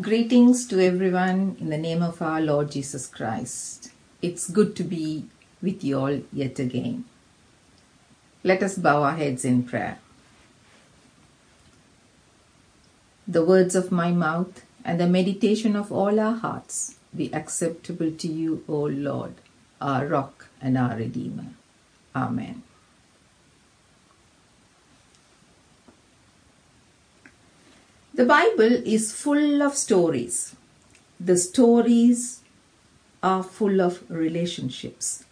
Greetings to everyone in the name of our Lord Jesus Christ. It's good to be with you all yet again. Let us bow our heads in prayer. The words of my mouth and the meditation of all our hearts be acceptable to you, O Lord, our rock and our redeemer. Amen. The Bible is full of stories. The stories are full of relationships.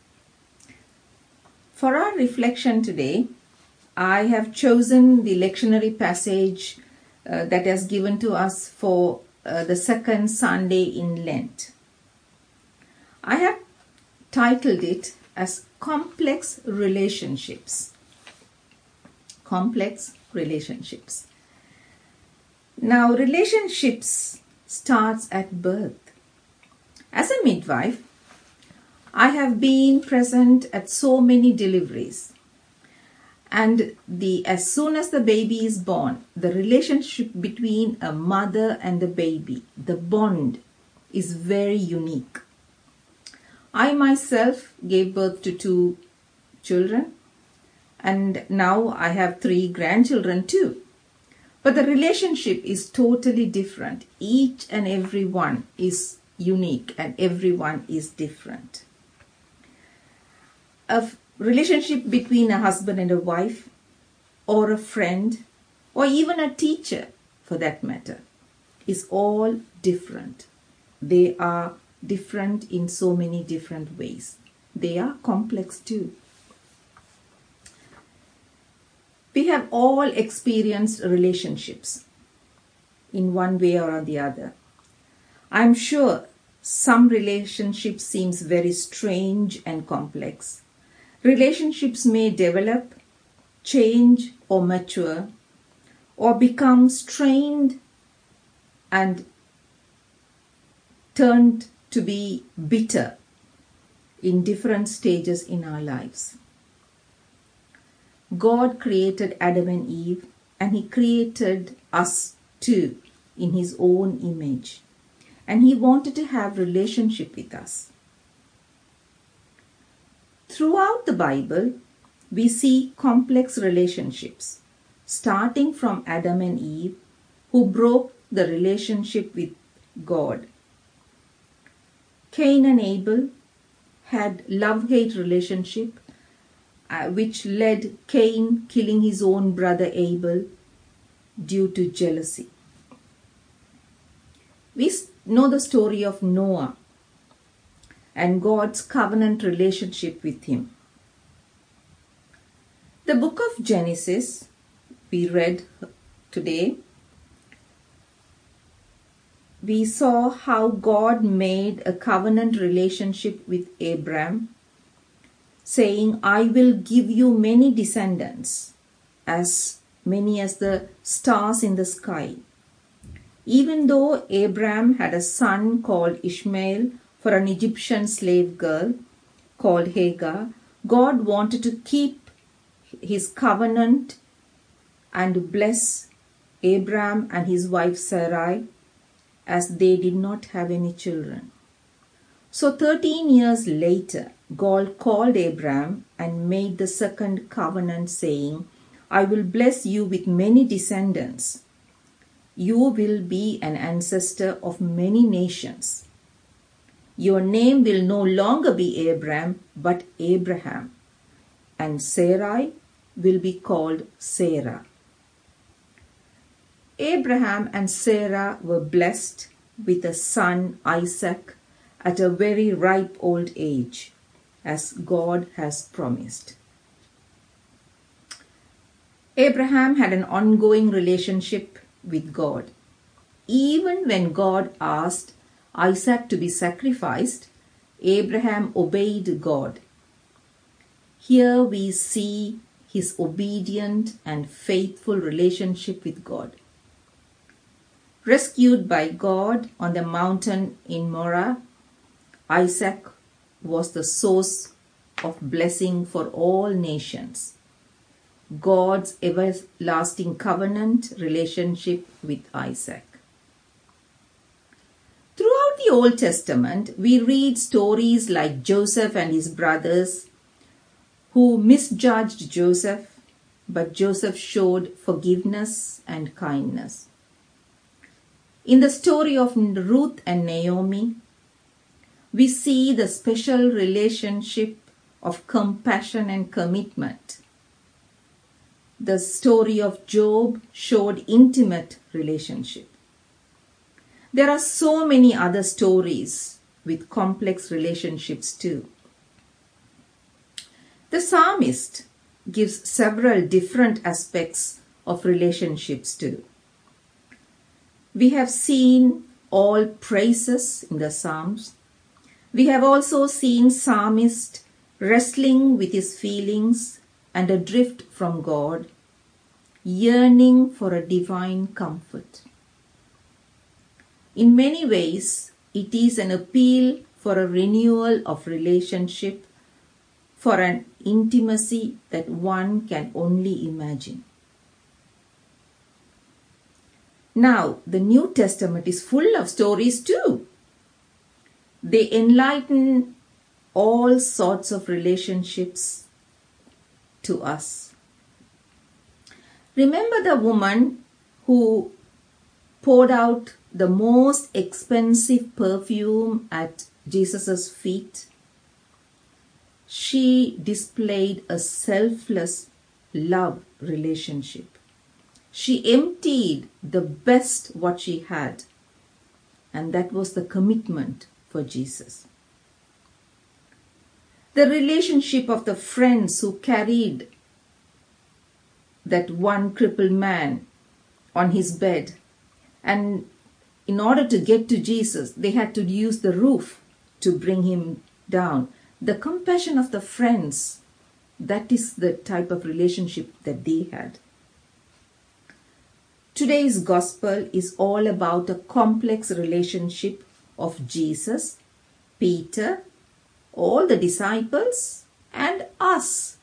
For our reflection today, I have chosen the lectionary passage uh, that is given to us for uh, the second Sunday in Lent. I have titled it as Complex Relationships. Complex Relationships. Now, relationships starts at birth. As a midwife, I have been present at so many deliveries. And the as soon as the baby is born, the relationship between a mother and the baby, the bond is very unique. I myself gave birth to two children and now I have three grandchildren too. But the relationship is totally different. Each and every one is unique and everyone is different. A relationship between a husband and a wife, or a friend, or even a teacher for that matter, is all different. They are different in so many different ways. They are complex too. We have all experienced relationships in one way or the other. I'm sure some relationships seems very strange and complex. Relationships may develop, change or mature or become strained and turned to be bitter in different stages in our lives. God created Adam and Eve and He created us too in His own image. And He wanted to have relationship with us. Throughout the Bible, we see complex relationships, starting from Adam and Eve, who broke the relationship with God. Cain and Abel had love-hate relationship uh, which led Cain killing his own brother Abel due to jealousy. We know the story of Noah and God's covenant relationship with him. The book of Genesis we read today we saw how God made a covenant relationship with Abraham saying, I will give you many descendants, as many as the stars in the sky. Even though Abraham had a son called Ishmael for an Egyptian slave girl called Hagar, God wanted to keep his covenant and bless Abraham and his wife Sarai as they did not have any children. So 13 years later, God called Abraham and made the second covenant, saying, I will bless you with many descendants. You will be an ancestor of many nations. Your name will no longer be Abram, but Abraham, and Sarai will be called Sarah. Abraham and Sarah were blessed with a son, Isaac, at a very ripe old age as God has promised. Abraham had an ongoing relationship with God. Even when God asked Isaac to be sacrificed, Abraham obeyed God. Here we see his obedient and faithful relationship with God. Rescued by God on the mountain in Moriah, Isaac was the source of blessing for all nations. God's everlasting covenant relationship with Isaac. Throughout the Old Testament, we read stories like Joseph and his brothers who misjudged Joseph, but Joseph showed forgiveness and kindness. In the story of Ruth and Naomi, we see the special relationship of compassion and commitment. The story of Job showed intimate relationship. There are so many other stories with complex relationships too. The psalmist gives several different aspects of relationships too. We have seen all praises in the Psalms. We have also seen psalmist wrestling with his feelings and adrift from God, yearning for a divine comfort. In many ways, it is an appeal for a renewal of relationship, for an intimacy that one can only imagine. Now, the New Testament is full of stories too. They enlighten all sorts of relationships to us. Remember the woman who poured out the most expensive perfume at Jesus' feet? She displayed a selfless love relationship. She emptied the best what she had, and that was the commitment for Jesus. The relationship of the friends who carried that one crippled man on his bed, and in order to get to Jesus, they had to use the roof to bring him down. The compassion of the friends, that is the type of relationship that they had. Today's gospel is all about a complex relationship of Jesus, Peter, all the disciples, and us.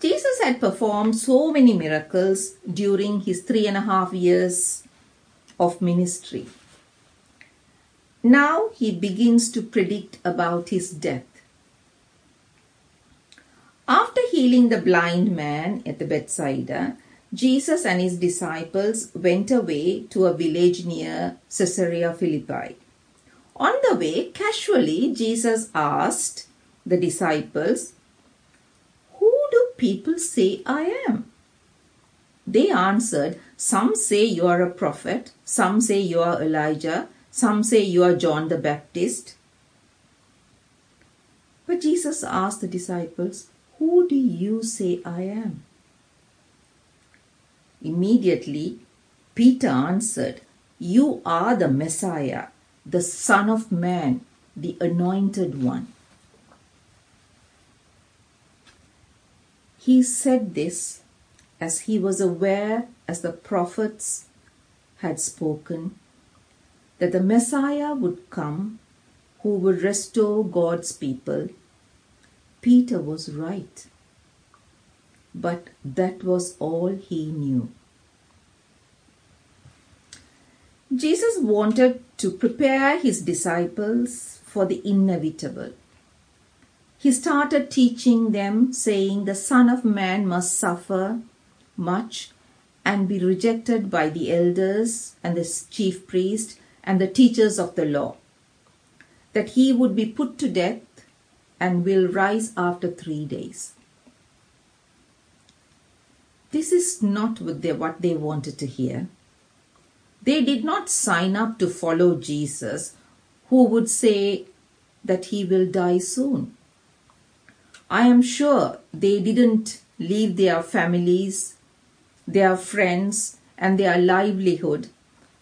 Jesus had performed so many miracles during his three and a half years of ministry. Now he begins to predict about his death. After healing the blind man at the Bethsaida, Jesus and his disciples went away to a village near Caesarea Philippi. On the way, casually, Jesus asked the disciples, Who do people say I am? They answered, Some say you are a prophet, some say you are Elijah, some say you are John the Baptist. But Jesus asked the disciples, Who do you say I am? Immediately, Peter answered, You are the Messiah, the Son of Man, the Anointed One. He said this as he was aware, as the prophets had spoken, that the Messiah would come who would restore God's people. Peter was right but that was all he knew. Jesus wanted to prepare his disciples for the inevitable. He started teaching them, saying, The Son of Man must suffer much and be rejected by the elders and the chief priest and the teachers of the law, that he would be put to death and will rise after three days. This is not what they, what they wanted to hear. They did not sign up to follow Jesus, who would say that he will die soon. I am sure they didn't leave their families, their friends, and their livelihood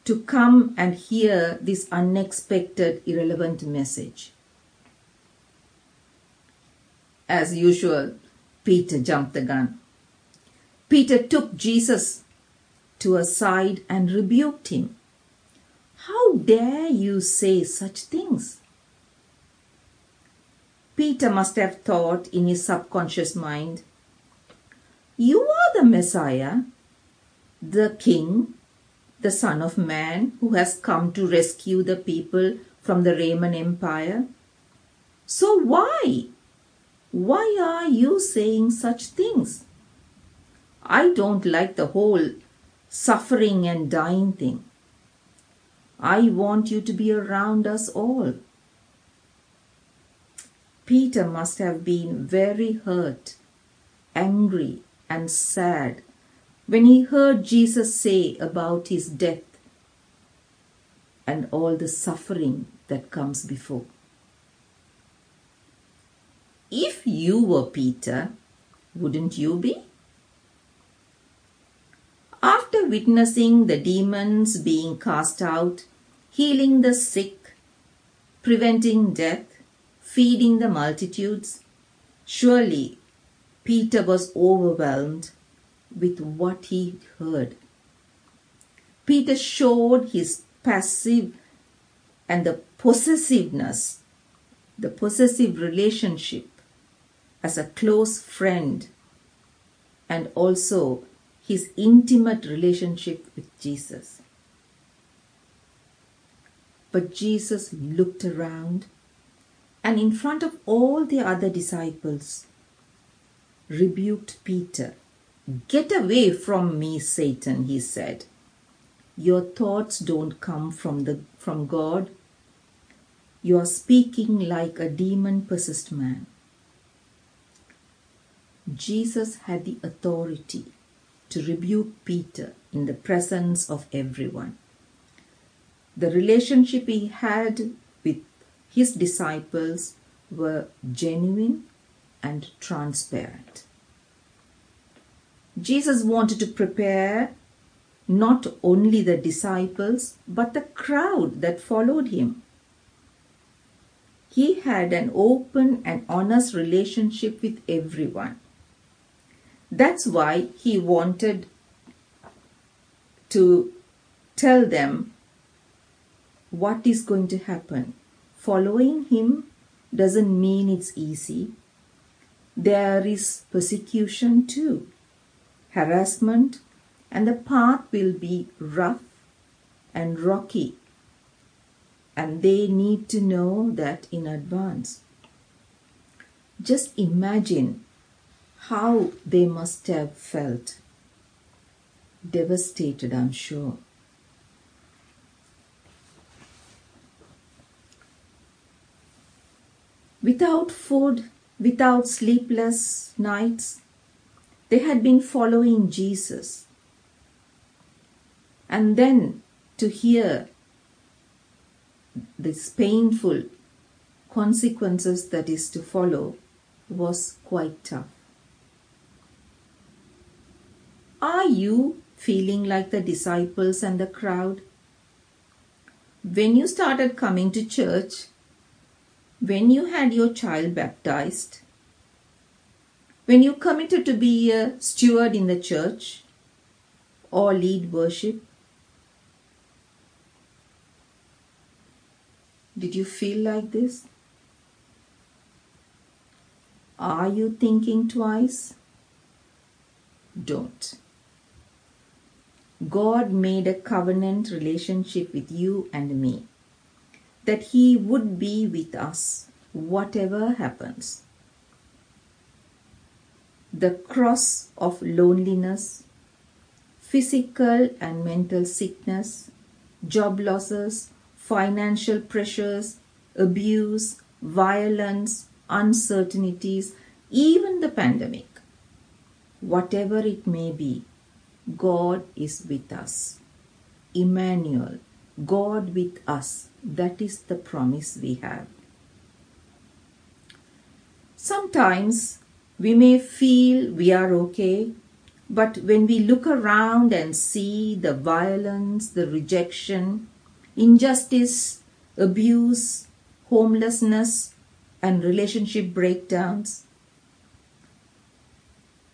to come and hear this unexpected, irrelevant message. As usual, Peter jumped the gun. Peter took Jesus to a side and rebuked him. How dare you say such things? Peter must have thought in his subconscious mind, You are the Messiah, the King, the Son of Man who has come to rescue the people from the Roman Empire? So why? Why are you saying such things? I don't like the whole suffering and dying thing. I want you to be around us all. Peter must have been very hurt, angry, and sad when he heard Jesus say about his death and all the suffering that comes before. If you were Peter, wouldn't you be? After witnessing the demons being cast out, healing the sick, preventing death, feeding the multitudes, surely Peter was overwhelmed with what he heard. Peter showed his passive and the possessiveness, the possessive relationship as a close friend and also his intimate relationship with Jesus. But Jesus looked around and in front of all the other disciples rebuked Peter. Get away from me, Satan, he said. Your thoughts don't come from, the, from God. You are speaking like a demon possessed man. Jesus had the authority to rebuke Peter in the presence of everyone. The relationship he had with his disciples were genuine and transparent. Jesus wanted to prepare not only the disciples but the crowd that followed him. He had an open and honest relationship with everyone. That's why he wanted to tell them what is going to happen. Following him doesn't mean it's easy. There is persecution too, harassment, and the path will be rough and rocky. And they need to know that in advance. Just imagine how they must have felt. Devastated, I'm sure. Without food, without sleepless nights, they had been following Jesus. And then to hear this painful consequences that is to follow was quite tough. Are you feeling like the disciples and the crowd? When you started coming to church, when you had your child baptized, when you committed to be a steward in the church or lead worship, did you feel like this? Are you thinking twice? Don't. God made a covenant relationship with you and me, that He would be with us whatever happens. The cross of loneliness, physical and mental sickness, job losses, financial pressures, abuse, violence, uncertainties, even the pandemic, whatever it may be, God is with us. Emmanuel, God with us. That is the promise we have. Sometimes we may feel we are okay, but when we look around and see the violence, the rejection, injustice, abuse, homelessness, and relationship breakdowns,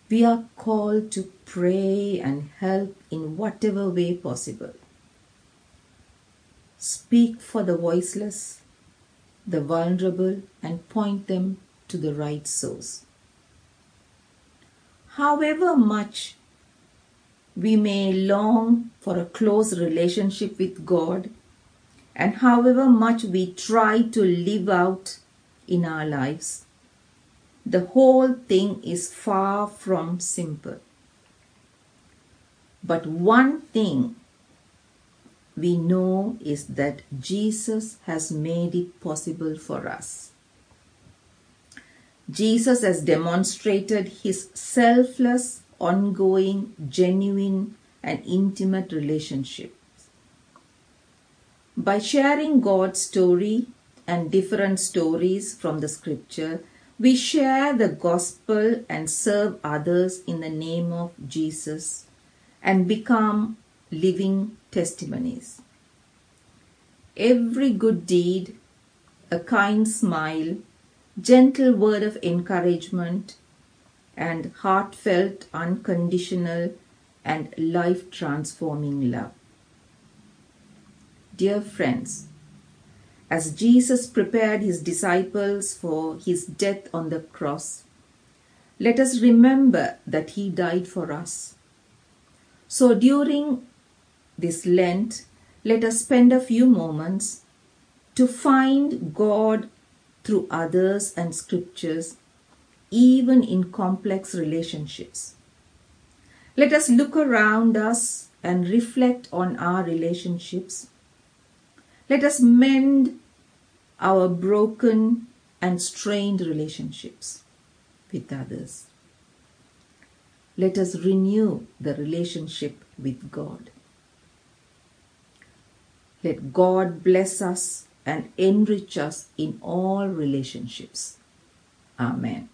we are called to pray and help in whatever way possible. Speak for the voiceless, the vulnerable, and point them to the right source. However much we may long for a close relationship with God, and however much we try to live out in our lives, the whole thing is far from simple. But one thing we know is that Jesus has made it possible for us. Jesus has demonstrated his selfless, ongoing, genuine, and intimate relationship. By sharing God's story and different stories from the scripture, we share the gospel and serve others in the name of Jesus and become living testimonies. Every good deed, a kind smile, gentle word of encouragement, and heartfelt, unconditional, and life transforming love. Dear friends, as Jesus prepared his disciples for his death on the cross, let us remember that he died for us. So during this Lent, let us spend a few moments to find God through others and scriptures, even in complex relationships. Let us look around us and reflect on our relationships. Let us mend our broken and strained relationships with others. Let us renew the relationship with God. Let God bless us and enrich us in all relationships. Amen.